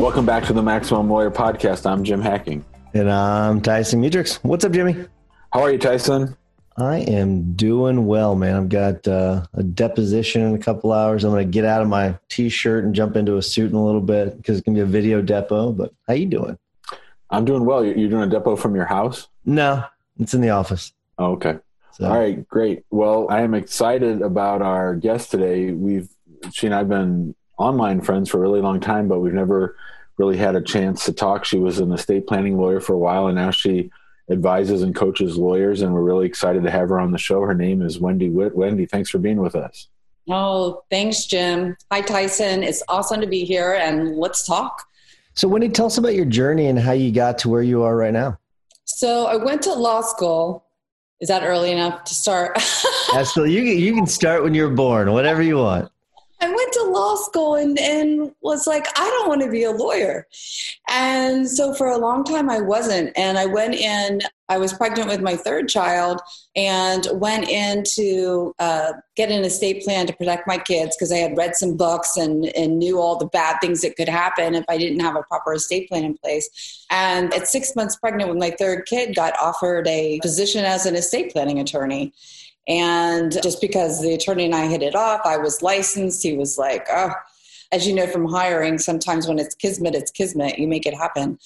Welcome back to the Maximum Lawyer Podcast. I'm Jim Hacking. And I'm Tyson Mutrux. What's up, Jimmy? How are you, Tyson? I am doing well, man. I've got uh, a deposition in a couple hours. I'm going to get out of my t-shirt and jump into a suit in a little bit because it's going to be a video depo. But how you doing? I'm doing well. You're doing a depo from your house? No, it's in the office. Oh, okay. So. All right, great. Well, I am excited about our guest today. We've she and I've been online friends for a really long time, but we've never really had a chance to talk. She was an estate planning lawyer for a while, and now she advises and coaches lawyers, and we're really excited to have her on the show. Her name is Wendy Witt. Wendy, thanks for being with us. Oh, thanks, Jim. Hi, Tyson. It's awesome to be here, and let's talk. So, Wendy, tell us about your journey and how you got to where you are right now. So, I went to law school. Is that early enough to start? Absolutely. You, you can start when you're born, whatever you want. I went to law school and, and was like, I don't want to be a lawyer. And so for a long time, I wasn't. And I went in, I was pregnant with my third child and went in to uh, get an estate plan to protect my kids because I had read some books and, and knew all the bad things that could happen if I didn't have a proper estate plan in place. And at six months pregnant with my third kid, got offered a position as an estate planning attorney. And just because the attorney and I hit it off, I was licensed. He was like, oh, as you know from hiring, sometimes when it's kismet, it's kismet. You make it happen.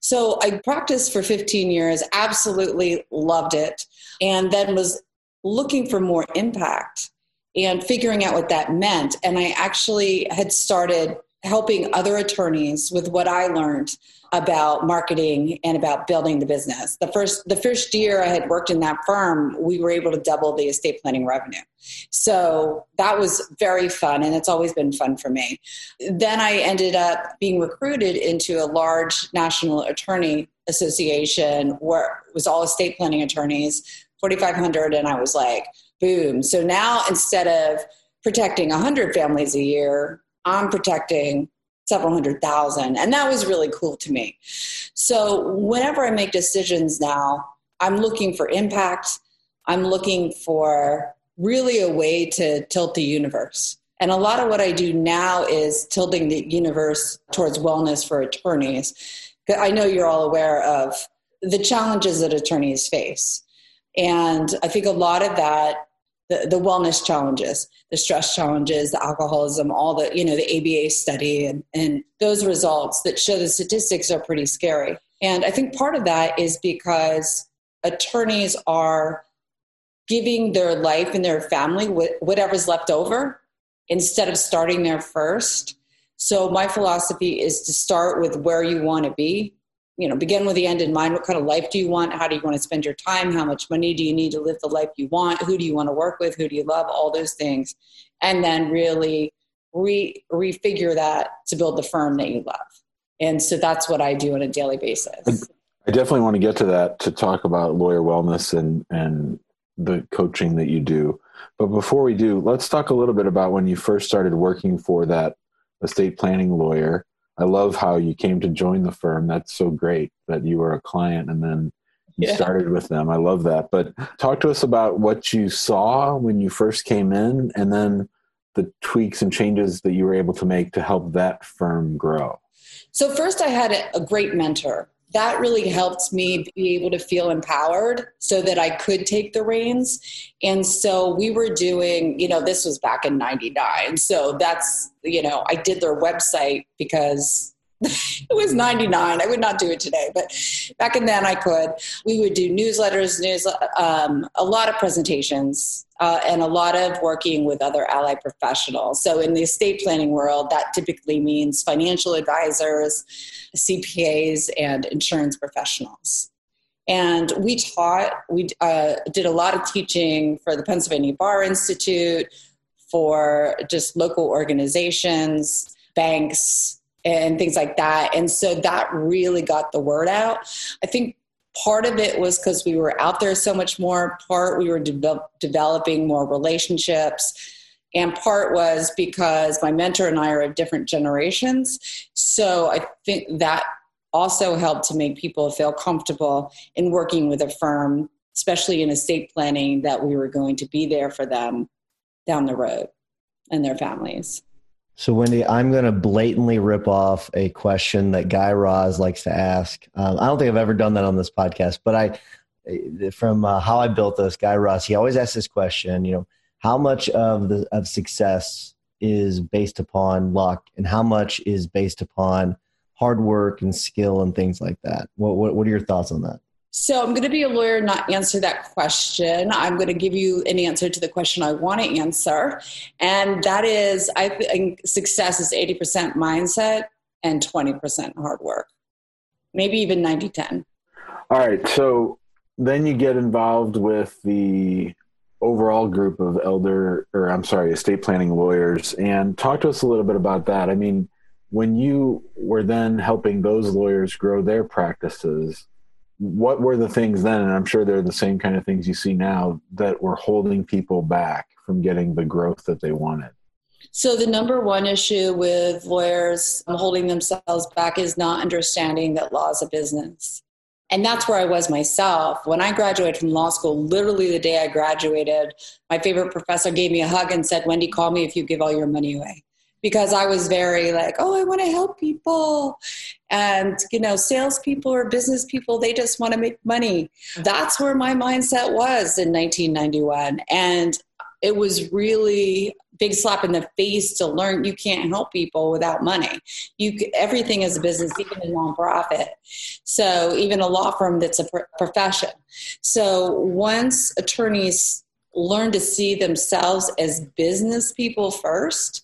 So I practiced for 15 years, absolutely loved it, and then was looking for more impact and figuring out what that meant. And I actually had started helping other attorneys with what I learned about marketing and about building the business. The first the first year I had worked in that firm, we were able to double the estate planning revenue. So that was very fun and it's always been fun for me. Then I ended up being recruited into a large national attorney association where it was all estate planning attorneys, 4500 and I was like, boom. So now instead of protecting 100 families a year, I'm protecting several hundred thousand. And that was really cool to me. So whenever I make decisions now, I'm looking for impact. I'm looking for really a way to tilt the universe. And a lot of what I do now is tilting the universe towards wellness for attorneys. I know you're all aware of the challenges that attorneys face. And I think a lot of that the, the wellness challenges, the stress challenges, the alcoholism, all the, you know, the ABA study and, and those results that show the statistics are pretty scary. And I think part of that is because attorneys are giving their life and their family whatever's left over instead of starting there first. So my philosophy is to start with where you want to be you know begin with the end in mind. What kind of life do you want? How do you want to spend your time? How much money do you need to live the life you want? Who do you want to work with? Who do you love? All those things. And then really re refigure that to build the firm that you love. And so that's what i do on a daily basis. I definitely want to get to that to talk about lawyer wellness and and the coaching that you do. But before we do let's talk a little bit about when you first started working for that estate planning lawyer I love how you came to join the firm. That's so great that you were a client and then you Yeah. started with them. I love that. But talk to us about what you saw when you first came in and then the tweaks and changes that you were able to make to help that firm grow. So, first, I had a, a great mentor. That really helped me be able to feel empowered so that I could take the reins. And so we were doing, you know, this was back in 99. So that's, you know, I did their website because it was 99. I would not do it today, but back in then I could. We would do newsletters, news, um, a lot of presentations, uh, and a lot of working with other allied professionals. So in the estate planning world, that typically means financial advisors, CPAs, and insurance professionals. And we taught, we uh, did a lot of teaching for the Pennsylvania Bar Institute, for just local organizations, banks, and things like that. And so that really got the word out. I think part of it was because we were out there so much more, part we were de- developing more relationships. And part was because my mentor and I are of different generations. So I think that also helped to make people feel comfortable in working with a firm, especially in estate planning, that we were going to be there for them down the road and their families. So, Wendy, I'm going to blatantly rip off a question that Guy Raz likes to ask. Um, I don't think I've ever done that on this podcast, but I, from uh, how I built this, Guy Raz, he always asks this question. You know, how much of the of success is based upon luck, and how much is based upon hard work and skill and things like that? What What, what are your thoughts on that? So I'm going to be a lawyer, and not answer that question. I'm going to give you an answer to the question I want to answer. And that is I think success is 80% mindset and 20% hard work, maybe even 90 10. All right. So then you get involved with the overall group of elder, or I'm sorry, estate planning lawyers. And talk to us a little bit about that. I mean, when you were then helping those lawyers grow their practices, what were the things then and i'm sure they're the same kind of things you see now that were holding people back from getting the growth that they wanted? So the number one issue with lawyers um, holding themselves back is not understanding that law is a business. And that's where i was myself. When i graduated from law school literally the day i graduated my favorite professor gave me a hug and said wendy call me if you give all your money away because I was very like, oh, I want to help people. And, you know, salespeople or business people, they just want to make money. That's where my mindset was in 1991. And it was really big slap in the face to learn you can't help people without money. You everything is a business, even a nonprofit. So even a law firm that's a profession. So once attorneys learn to see themselves as business people first,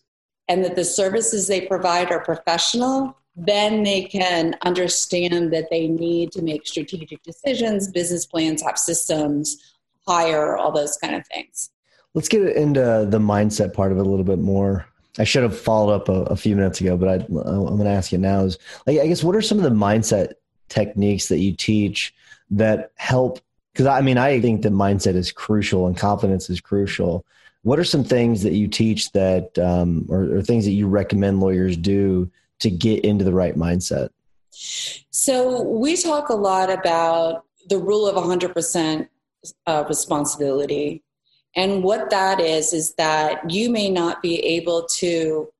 and that the services they provide are professional, then they can understand that they need to make strategic decisions, business plans, have systems, hire, all those kind of things. Let's get into the mindset part of it a little bit more. I should have followed up a, a few minutes ago, but I, am going to ask you now is like, I guess, what are some of the mindset techniques that you teach that help? Because I mean, I think that mindset is crucial and confidence is crucial what are some things that you teach that um, or, or, things that you recommend lawyers do to get into the right mindset? So we talk a lot about the rule of 100% uh, responsibility. And what that is is that you may not be able to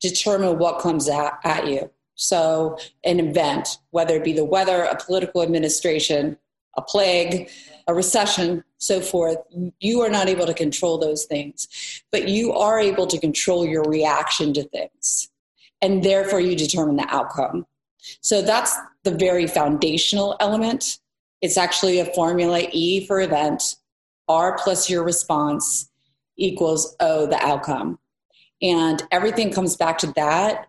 determine what comes at, at you. So an event whether it be the weather a political administration a plague a recession, so forth, you are not able to control those things. But you are able to control your reaction to things. And therefore, you determine the outcome. So that's the very foundational element. It's actually a formula E for event, R plus your response equals O, the outcome. And everything comes back to that.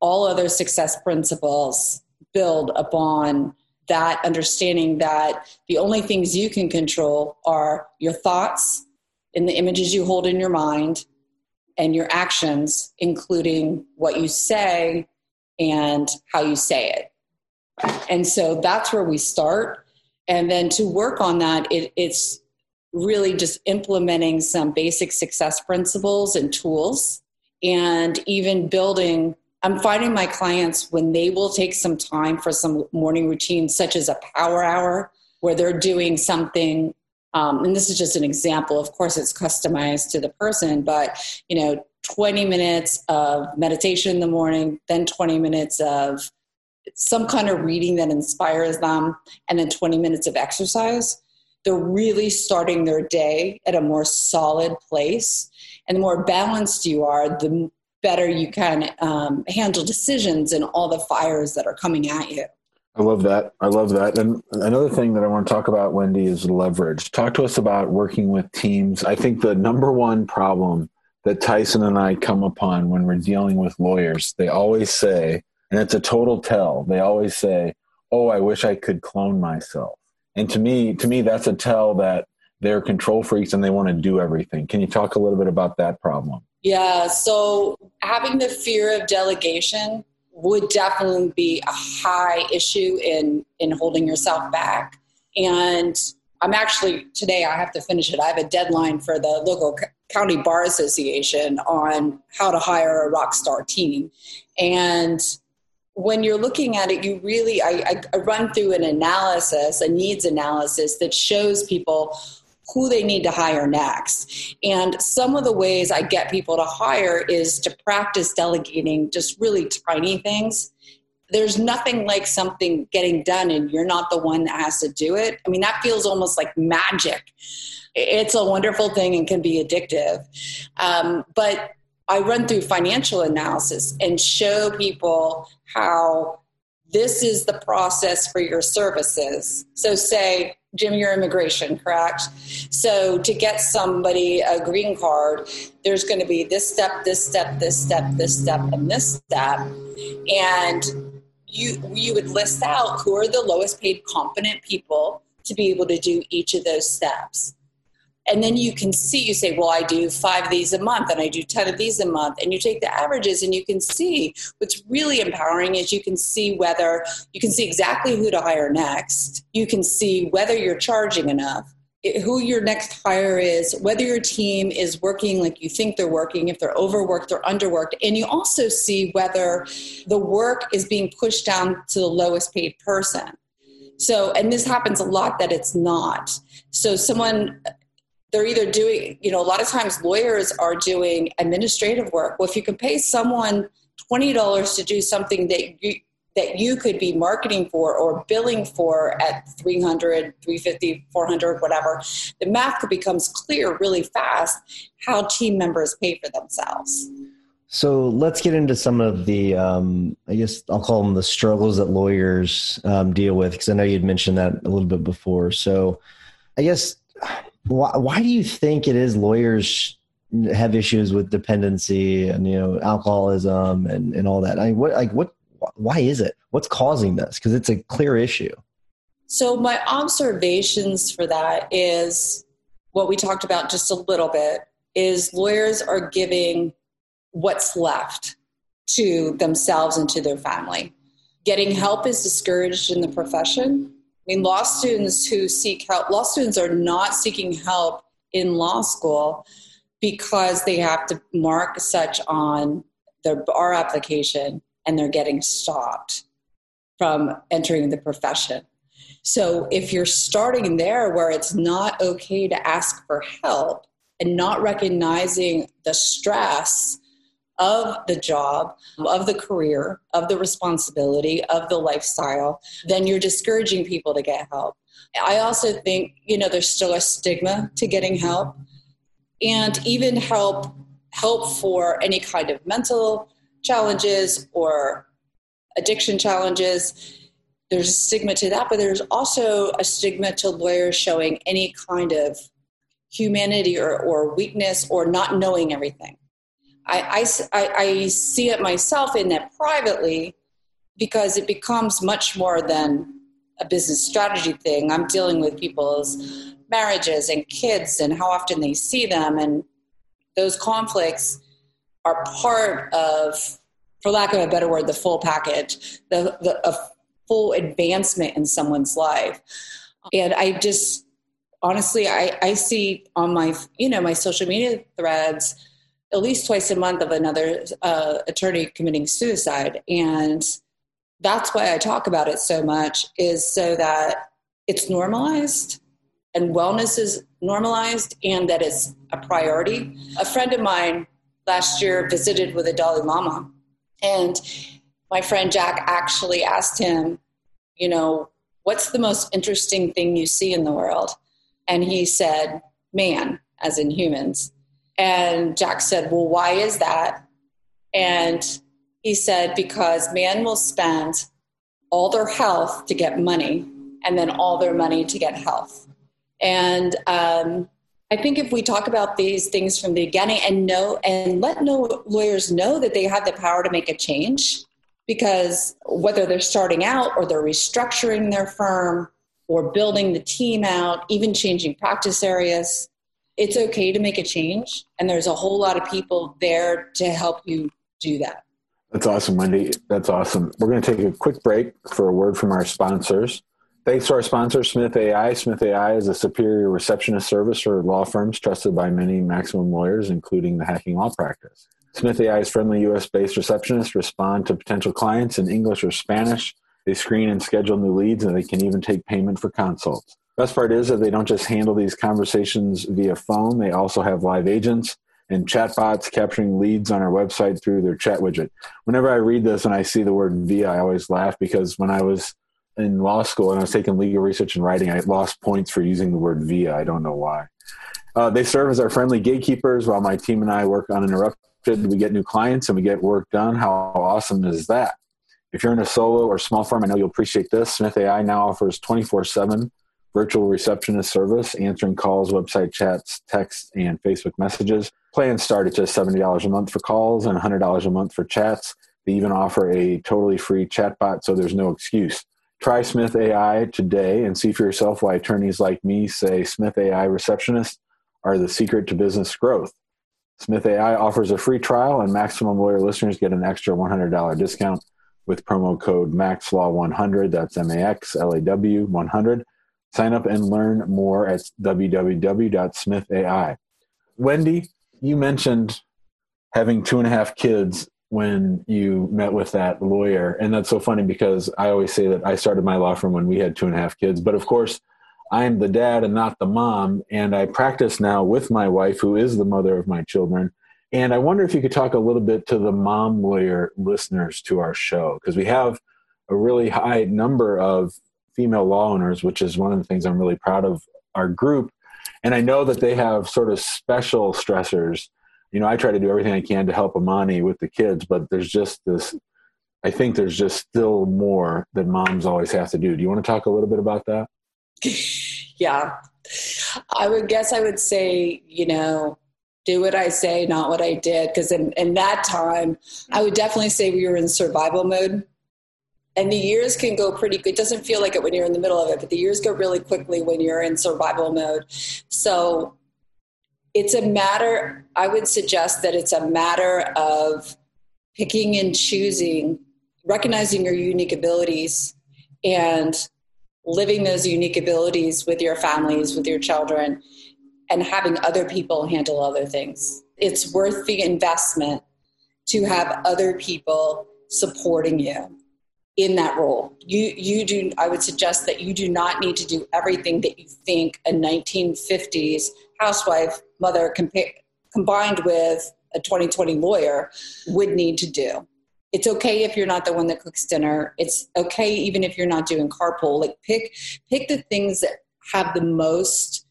All other success principles build upon that understanding that the only things you can control are your thoughts and the images you hold in your mind and your actions, including what you say and how you say it. And so that's where we start. And then to work on that, it, it's really just implementing some basic success principles and tools and even building I'm finding my clients when they will take some time for some morning routine, such as a power hour, where they're doing something um, and this is just an example of course it's customized to the person but you know 20 minutes of meditation in the morning then 20 minutes of some kind of reading that inspires them and then 20 minutes of exercise. They're really starting their day at a more solid place and the more balanced you are the better you can um, handle decisions and all the fires that are coming at you I love that. I love that. And another thing that I want to talk about, Wendy, is leverage. Talk to us about working with teams. I think the number one problem that Tyson and I come upon when we're dealing with lawyers, they always say, and it's a total tell, they always say, Oh, I wish I could clone myself. And to me, to me, that's a tell that they're control freaks and they want to do everything. Can you talk a little bit about that problem? Yeah. So having the fear of delegation would definitely be a high issue in in holding yourself back and i'm actually today i have to finish it i have a deadline for the local county bar association on how to hire a rock star team and when you're looking at it you really I, I run through an analysis a needs analysis that shows people who they need to hire next. And some of the ways I get people to hire is to practice delegating just really tiny things. There's nothing like something getting done and you're not the one that has to do it. I mean, that feels almost like magic. It's a wonderful thing and can be addictive. Um, but I run through financial analysis and show people how this is the process for your services. So, say, Jim, your immigration, correct? So to get somebody a green card, there's going to be this step, this step, this step, this step, and this step. And you you would list out who are the lowest paid competent people to be able to do each of those steps and then you can see you say well i do five of these a month and i do 10 of these a month and you take the averages and you can see what's really empowering is you can see whether you can see exactly who to hire next you can see whether you're charging enough who your next hire is, whether your team is working like you think they're working, if they're overworked or underworked, and you also see whether the work is being pushed down to the lowest paid person. So, and this happens a lot that it's not. So, someone they're either doing, you know, a lot of times lawyers are doing administrative work. Well, if you can pay someone $20 to do something that you, that you could be marketing for or billing for at 300 350 400 whatever the math becomes clear really fast how team members pay for themselves so let's get into some of the um, i guess i'll call them the struggles that lawyers um, deal with because i know you'd mentioned that a little bit before so i guess why, why do you think it is lawyers have issues with dependency and you know alcoholism and, and all that? I mean, what like what? Why is it? What's causing this? Because it's a clear issue. So my observations for that is what we talked about just a little bit is lawyers are giving what's left to themselves and to their family. Getting help is discouraged in the profession mean, law students who seek help, law students are not seeking help in law school because they have to mark such on their bar application and they're getting stopped from entering the profession. So if you're starting there where it's not okay to ask for help and not recognizing the stress of the job, of the career, of the responsibility, of the lifestyle, then you're discouraging people to get help. I also think, you know, there's still a stigma to getting help and even help help for any kind of mental challenges or addiction challenges. There's a stigma to that, but there's also a stigma to lawyers showing any kind of humanity or, or weakness or not knowing everything. I, I, I see it myself in that privately because it becomes much more than a business strategy thing. I'm dealing with people's marriages and kids and how often they see them, and those conflicts are part of, for lack of a better word, the full package, the, the a full advancement in someone's life. And I just honestly, I, I see on my you know my social media threads at least twice a month of another uh, attorney committing suicide and that's why i talk about it so much is so that it's normalized and wellness is normalized and that it's a priority. A friend of mine last year visited with a Dalai Lama, and my friend Jack actually asked him, you know, what's the most interesting thing you see in the world? And he said, man, as in humans. And Jack said, well, why is that? And he said, because man will spend all their health to get money and then all their money to get health. And um, I think if we talk about these things from the beginning and know and let no lawyers know that they have the power to make a change, because whether they're starting out or they're restructuring their firm or building the team out, even changing practice areas, it's okay to make a change. And there's a whole lot of people there to help you do that. That's awesome, Wendy. That's awesome. We're going to take a quick break for a word from our sponsors. Thanks to our sponsor, Smith AI. Smith AI is a superior receptionist service for law firms trusted by many maximum lawyers, including the hacking law practice. Smith AI's friendly US based receptionists respond to potential clients in English or Spanish. They screen and schedule new leads, and they can even take payment for consults. Best part is that they don't just handle these conversations via phone, they also have live agents and chatbots capturing leads on our website through their chat widget. Whenever I read this and I see the word via, I always laugh because when I was in law school and I was taking legal research and writing, I lost points for using the word via. I don't know why. Uh, they serve as our friendly gatekeepers while my team and I work uninterrupted we get new clients and we get work done. How awesome is that? If you're in a solo or small firm, I know you'll appreciate this. Smith AI now offers 24 7 virtual receptionist service, answering calls, website chats, text, and Facebook messages. Plans start at just $70 a month for calls and $100 a month for chats. They even offer a totally free chatbot, so there's no excuse. Try Smith AI today and see for yourself why attorneys like me say Smith AI receptionists are the secret to business growth. Smith AI offers a free trial, and Maximum Lawyer listeners get an extra $100 discount with promo code MAXLAW100. That's M A X L A W 100. Sign up and learn more at www.smithai. Wendy, you mentioned having two and a half kids when you met with that lawyer. And that's so funny because I always say that I started my law firm when we had two and a half kids. But of course, I'm the dad and not the mom. And I practice now with my wife, who is the mother of my children. And I wonder if you could talk a little bit to the mom lawyer listeners to our show, because we have a really high number of female law owners, which is one of the things I'm really proud of our group. And I know that they have sort of special stressors. You know, I try to do everything I can to help Amani with the kids, but there's just this, I think there's just still more that moms always have to do. Do you want to talk a little bit about that? yeah. I would guess I would say, you know, do what I say, not what I did. Because in, in that time, I would definitely say we were in survival mode. And the years can go pretty. It doesn't feel like it when you're in the middle of it, but the years go really quickly when you're in survival mode. So it's a matter, I would suggest that it's a matter of picking and choosing, recognizing your unique abilities and living those unique abilities with your families, with your children, and having other people handle other things. It's worth the investment to have other people supporting you in that role. You you do I would suggest that you do not need to do everything that you think a 1950s housewife mother compa- combined with a 2020 lawyer would need to do. It's okay if you're not the one that cooks dinner. It's okay even if you're not doing carpool. Like pick pick the things that have the most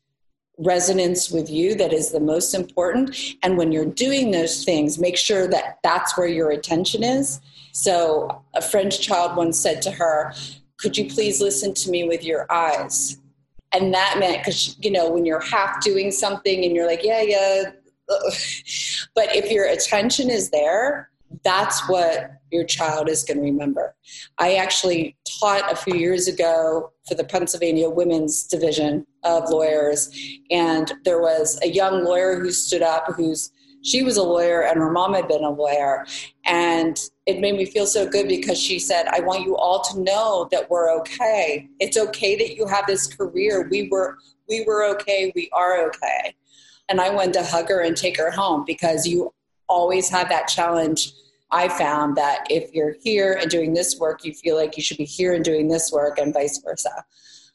resonance with you that is the most important. And when you're doing those things make sure that that's where your attention is so a french child once said to her could you please listen to me with your eyes and that meant because you know when you're half doing something and you're like yeah yeah but if your attention is there that's what your child is going to remember. I actually taught a few years ago for the Pennsylvania Women's Division of Lawyers, and there was a young lawyer who stood up who's she was a lawyer and her mom had been a lawyer. And it made me feel so good because she said i want you all to know that we're okay. It's okay that you have this career. We were we were okay. We are okay. And i wanted to hug her and take her home because you always have that challenge I found that if you're here and doing this work, you feel like you should be here and doing this work, and vice versa.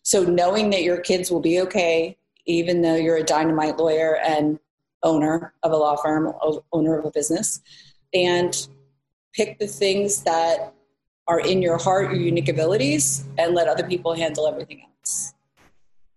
So knowing that your kids will be okay, even though you're a dynamite lawyer and owner of a law firm, owner of a business, and pick the things that are in your heart, your unique abilities, and let other people handle everything else.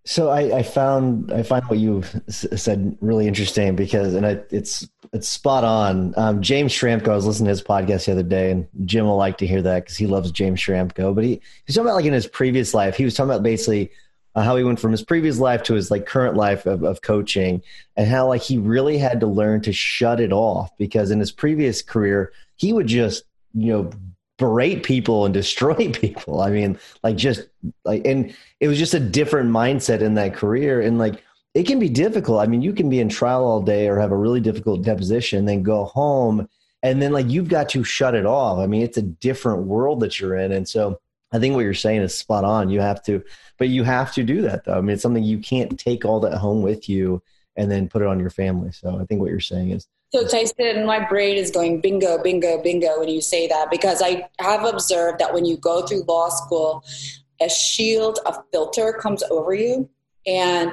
So I, I, found I find what you said really interesting because and I, it's it's spot on. Um, James Schramko, I was listening to his podcast the other day, and Jim will like to hear that because he loves James Schramko. But he he's talking about like in his previous life, he was talking about basically uh, how he went from his previous life to his like current life of, of coaching, and how like he really had to learn to shut it off because in his previous career he would just you know berate people and destroy people. I mean, like just like, and it was just a different mindset in that career. And like, it can be difficult. I mean, you can be in trial all day or have a really difficult deposition, then go home, and then like you've got to shut it off. I mean, it's a different world that you're in. And so I think what you're saying is spot on. You have to, but you have to do that though. I mean, it's something you can't take all that home with you and then put it on your family. So I think what you're saying is so Tyson, my brain is going bingo, bingo, bingo when you say that because I have observed that when you go through law school, a shield, a filter comes over you. And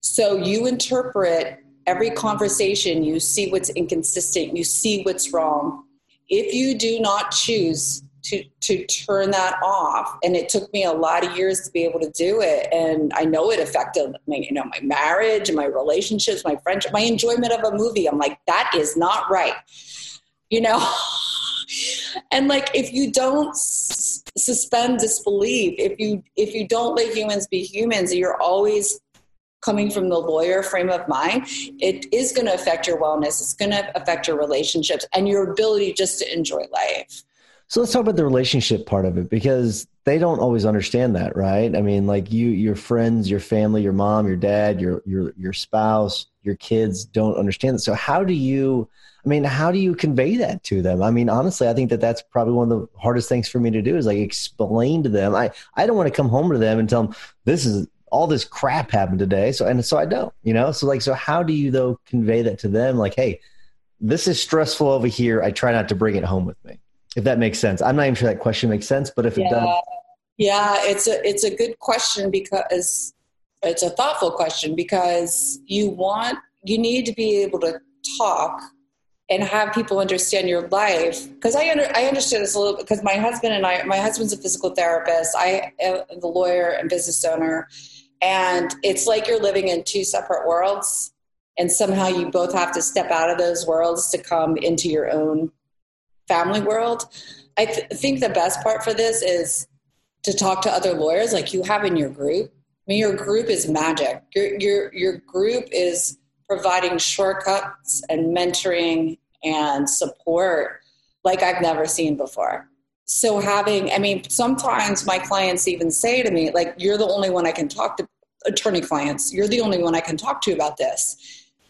so you interpret every conversation, you see what's inconsistent, you see what's wrong. If you do not choose to to turn that off. And it took me a lot of years to be able to do it. And i know it affected my you know my marriage and my relationships my friendship my enjoyment of a movie. I'm like that is not right. You know? And like if you don't s- suspend disbelief if you if you don't let humans be humans you're always coming from the lawyer frame of mind it is going to affect your wellness it's going to affect your relationships and your ability just to enjoy life so let's talk about the relationship part of it because they don't always understand that, right? I mean, like you, your friends, your family, your mom, your dad, your your your spouse, your kids don't understand that. So how do you? I mean, how do you convey that to them? I mean, honestly, I think that that's probably one of the hardest things for me to do is like explain to them. I I don't want to come home to them and tell them this is all this crap happened today. So and so I don't, you know. So like, so how do you though convey that to them? Like, hey, this is stressful over here. I try not to bring it home with me if that makes sense. I'm not even sure that question makes sense, but if yeah. it does. Yeah, it's a it's a good question because it's a thoughtful question because you want you need to be able to talk and have people understand your life because I under, I understand this a little because my husband and I my husband's a physical therapist I am the lawyer and business owner and it's like you're living in two separate worlds and somehow you both have to step out of those worlds to come into your own family world. I th- think the best part for this is to talk to other lawyers like you have in your group. I mean, your group is magic. Your your your group is providing shortcuts and mentoring and support like I've never seen before. So having, I mean, sometimes my clients even say to me, like, "You're the only one I can talk to." Attorney clients, you're the only one I can talk to about this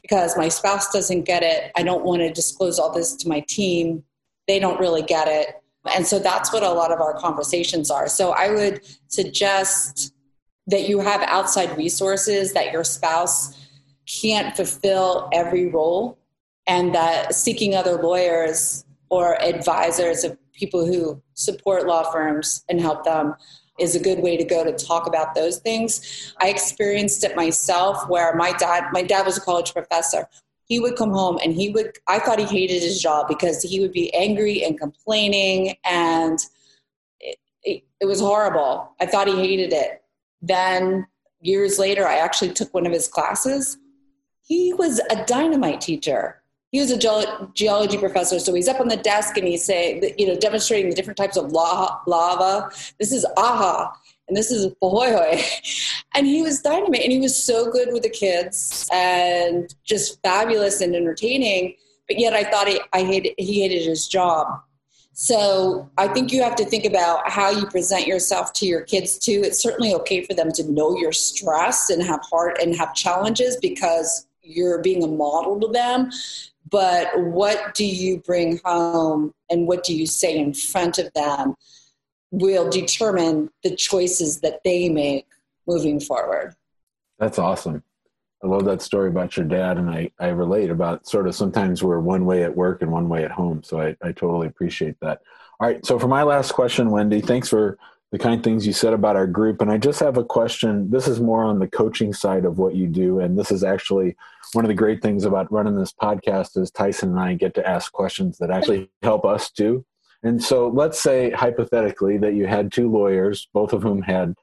because my spouse doesn't get it. I don't want to disclose all this to my team they don't really get it. And so that's what a lot of our conversations are. So I would suggest that you have outside resources that your spouse can't fulfill every role and that seeking other lawyers or advisors of people who support law firms and help them is a good way to go to talk about those things. I experienced it myself where my dad my dad was a college professor he would come home and he would i thought he hated his job because he would be angry and complaining and it, it, it, was horrible. I thought he hated it. Then years later i actually took one of his classes. He was a dynamite teacher. He was a geology professor. So he's up on the desk and he's saying you know demonstrating the different types of lava. This is a'a and this is Pahoehoe. Oh, and he was dynamite and he was so good with the kids and just fabulous and entertaining. But yet I thought he, I hated, he hated his job. So I think you have to think about how you present yourself to your kids too. It's certainly okay for them to know you're stressed and have heart and have challenges because you're being a model to them. But what do you bring home and what do you say in front of them? Will determine the choices that they make moving forward. That's awesome. I love that story about your dad, and I, I relate about sort of sometimes we're one way at work and one way at home. So I, I totally appreciate that. All right. So for my last question, Wendy, thanks for the kind things you said about our group. And I just have a question. This is more on the coaching side of what you do. And this is actually one of the great things about running this podcast is Tyson and I get to ask questions that actually help us too. And so let's say hypothetically that you had two lawyers, both of whom had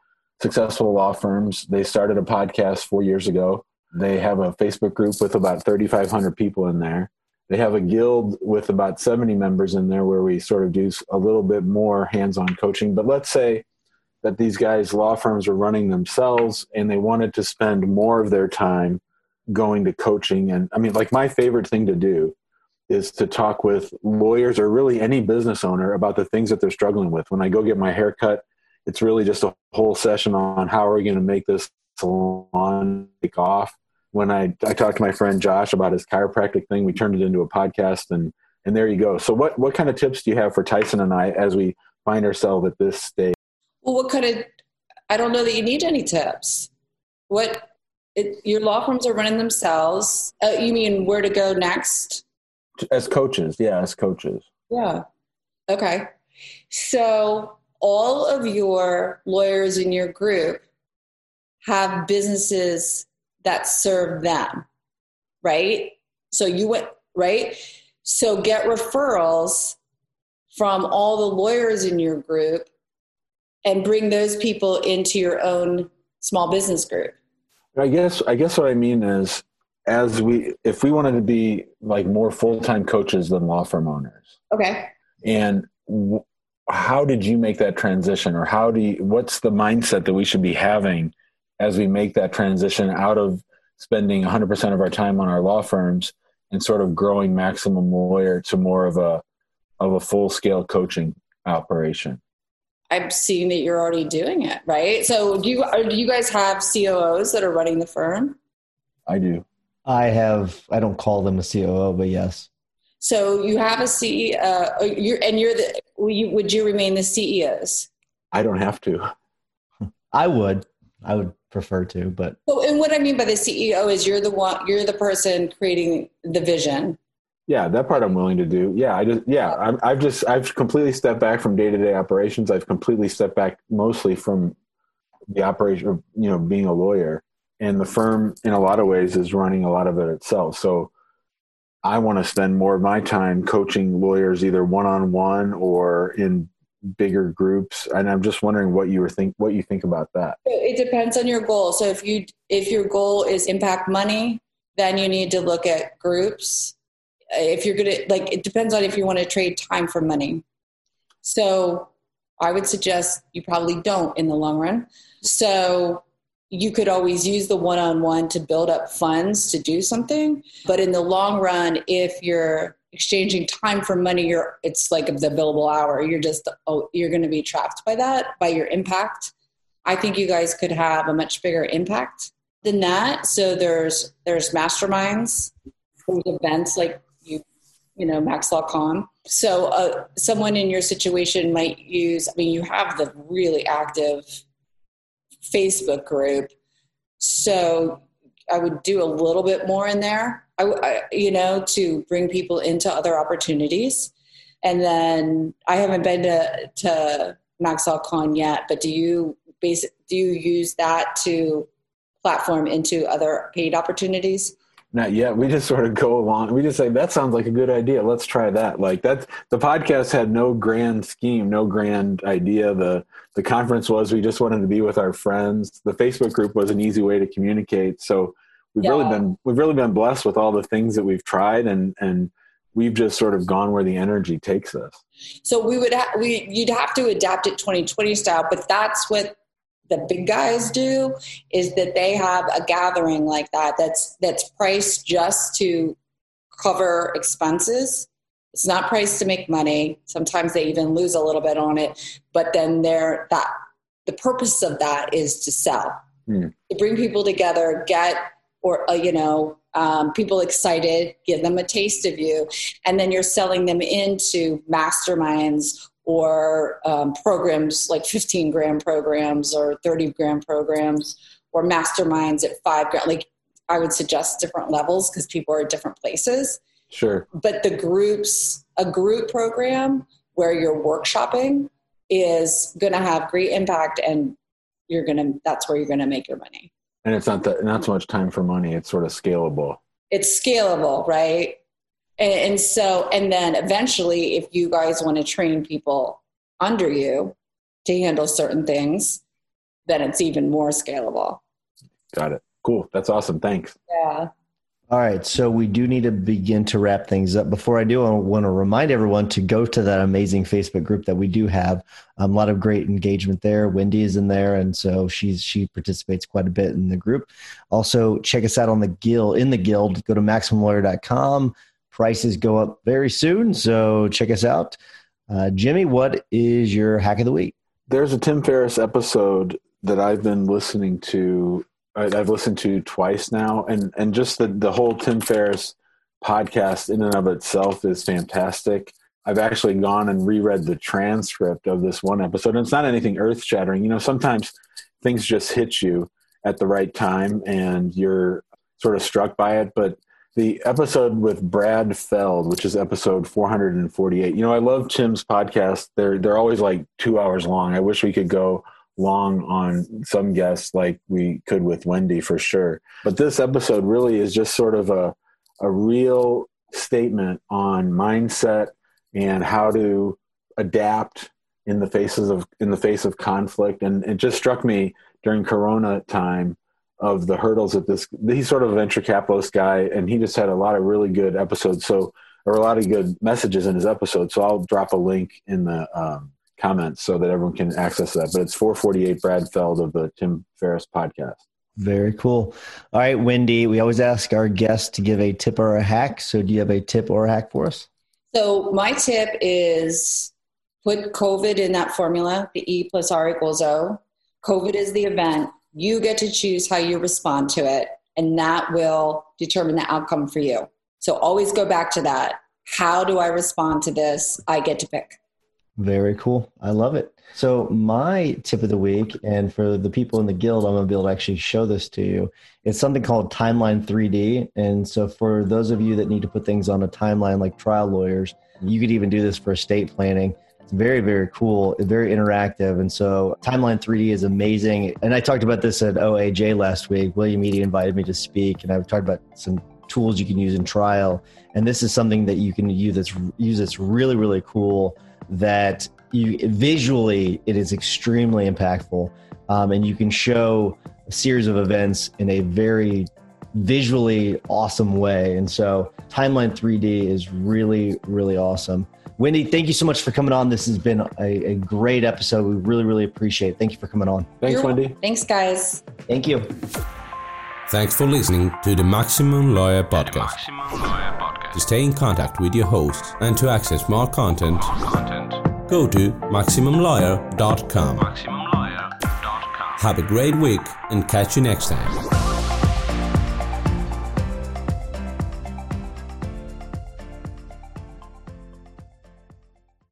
successful law firms. They started a podcast four years ago. They have a Facebook group with about 3,500 people in there. They have a guild with about 70 members in there where we sort of do a little bit more hands on coaching. But let's say that these guys' law firms are running themselves and they wanted to spend more of their time going to coaching. And I mean, like, my favorite thing to do is to talk with lawyers or really any business owner about the things that they're struggling with. When I go get my hair cut, it's really just a whole session on how are we going to make this salon take off when I, I talked to my friend Josh about his chiropractic thing, we turned it into a podcast and, and there you go. So what, what kind of tips do you have for Tyson and I as we find ourselves at this stage? Well, what kind of, I don't know that you need any tips. What, it, your law firms are running themselves. Uh, you mean where to go next? As coaches. Yeah. As coaches. Yeah. Okay. So all of your lawyers in your group have businesses that serve them, right? So you went, right? So get referrals from all the lawyers in your group and bring those people into your own small business group. I guess I guess what I mean is as we if we wanted to be like more full-time coaches than law firm owners. Okay. And w- how did you make that transition or how do you what's the mindset that we should be having as we make that transition out of spending 100% of our time on our law firms and sort of growing maximum lawyer to more of a of a full scale coaching operation i'm seeing that you're already doing it right so do you do you guys have coos that are running the firm i do i have i don't call them a coo but yes so you have a ceo uh, you're, and you're the would you remain the ceos i don't have to i would I would prefer to, but so, and what I mean by the CEO is you're the one, you're the person creating the vision. Yeah, that part I'm willing to do. Yeah, I just yeah, I'm, I've just I've completely stepped back from day to day operations. I've completely stepped back mostly from the operation of you know being a lawyer, and the firm in a lot of ways is running a lot of it itself. So I want to spend more of my time coaching lawyers either one on one or in bigger groups. And i'm just wondering what you were think what you think about that. It depends on your goal. So if you if your goal is impact money then you need to look at groups. If you're gonna like it depends on if you want to trade time for money. So i would suggest you probably don't in the long run. So you could always use the one-on-one to build up funds to do something but in the long run if you're exchanging time for money you're it's like the billable hour. You're just oh you're going to be trapped by that by your impact. I think you guys could have a much bigger impact than that. So there's there's masterminds there's events like you you know max law so uh, someone in your situation might use i mean you have the really active facebook group so i would do a little bit more in there I, I, you know, to bring people into other opportunities. And then I haven't been to, to MaxLawCon yet, but do you basic, do you use that to platform into other paid opportunities? Not yet. We just sort of go along. We just say that sounds like a good idea. Let's try that. Like that. The podcast had no grand scheme, no grand idea. The the conference was we just wanted to be with our friends. The Facebook group was an easy way to communicate. So we've yeah. really been we've really been blessed with all the things that we've tried and and we've just sort of gone where the energy takes us so we would ha- we you'd have to adapt it 2020 style but that's what the big guys do is that they have a gathering like that that's that's priced just to cover expenses. It's not priced to make money. Sometimes they even lose a little bit on it but then they're that the purpose of that is to sell. Mm. to bring people together get or uh, you know um, people excited give them a taste of you and then you're selling them into masterminds or um, programs like 15 gram programs or 30 gram programs or masterminds at five gram like i would suggest different levels because people are at different places. Sure. But the groups a group program where you're workshopping is going to have great impact and you're going to that's where you're going to make your money. And it's not that not so much time for money it's sort of scalable. It's scalable right and, and so and then eventually if you guys want to train people under you to handle certain things then it's even more scalable got it cool that's awesome thanks yeah all right, so we do need to begin to wrap things up. Before I do, I want to remind everyone to go to that amazing Facebook group that we do have. Um, a lot of great engagement there. Wendy is in there, and so she's she participates quite a bit in the group. Also, check us out on the guild in the guild. Go to maximumlawyer.com. Prices go up very soon, so check us out. Uh, Jimmy, what is your hack of the week? There's a Tim Ferriss episode that I've been listening to I've listened to twice now, and and just the the whole Tim Ferriss podcast in and of itself is fantastic. I've actually gone and reread the transcript of this one episode, and it's not anything earth shattering. You know, sometimes things just hit you at the right time, and you're sort of struck by it. But the episode with Brad Feld, which is episode 448. You know, I love Tim's podcast. They're they're always like two hours long. I wish we could go long on some guests like we could with Wendy for sure. But this episode really is just sort of a a real statement on mindset and how to adapt in the faces of in the face of conflict and it just struck me during corona time of the hurdles that this he's sort of a venture capitalist guy and he just had a lot of really good episodes so or a lot of good messages in his episode so i'll drop a link in the um, comments so that everyone can access that. But it's 448 Brad Feld of the Tim Ferriss podcast. Very cool. All right, Wendy, we always ask our guests to give a tip or a hack. So do you have a tip or a hack for us? So my tip is put COVID in that formula, the E plus R equals O. COVID is the event. You get to choose how you respond to it, and that will determine the outcome for you. So always go back to that. How do I respond to this? I get to pick. Very cool. I love it. So, my tip of the week, and for the people in the guild, I'm going to be able to actually show this to you. It's something called Timeline 3D. And so, for those of you that need to put things on a timeline like trial lawyers, you could even do this for estate planning. It's very, very cool, very interactive. And so, Timeline 3D is amazing. And I talked about this at OAJ last week. William Eadie invited me to speak, and I've talked about some tools you can use in trial. And this is something that you can use that's, use that's really, really cool that you visually it is extremely impactful um, and you can show a series of events in a very visually awesome way and so timeline 3d is really really awesome wendy thank you so much for coming on. This has been a, a great episode. We really really appreciate it. Thank you for coming on. Thanks You're wendy. thanks guys. Thank you. Thanks for listening to the maximum lawyer podcast, maximum lawyer podcast. to stay in contact with your hosts and to access more content, more content. go to MaximumLawyer.com. MaximumLawyer.com. Have a great week and catch you next time.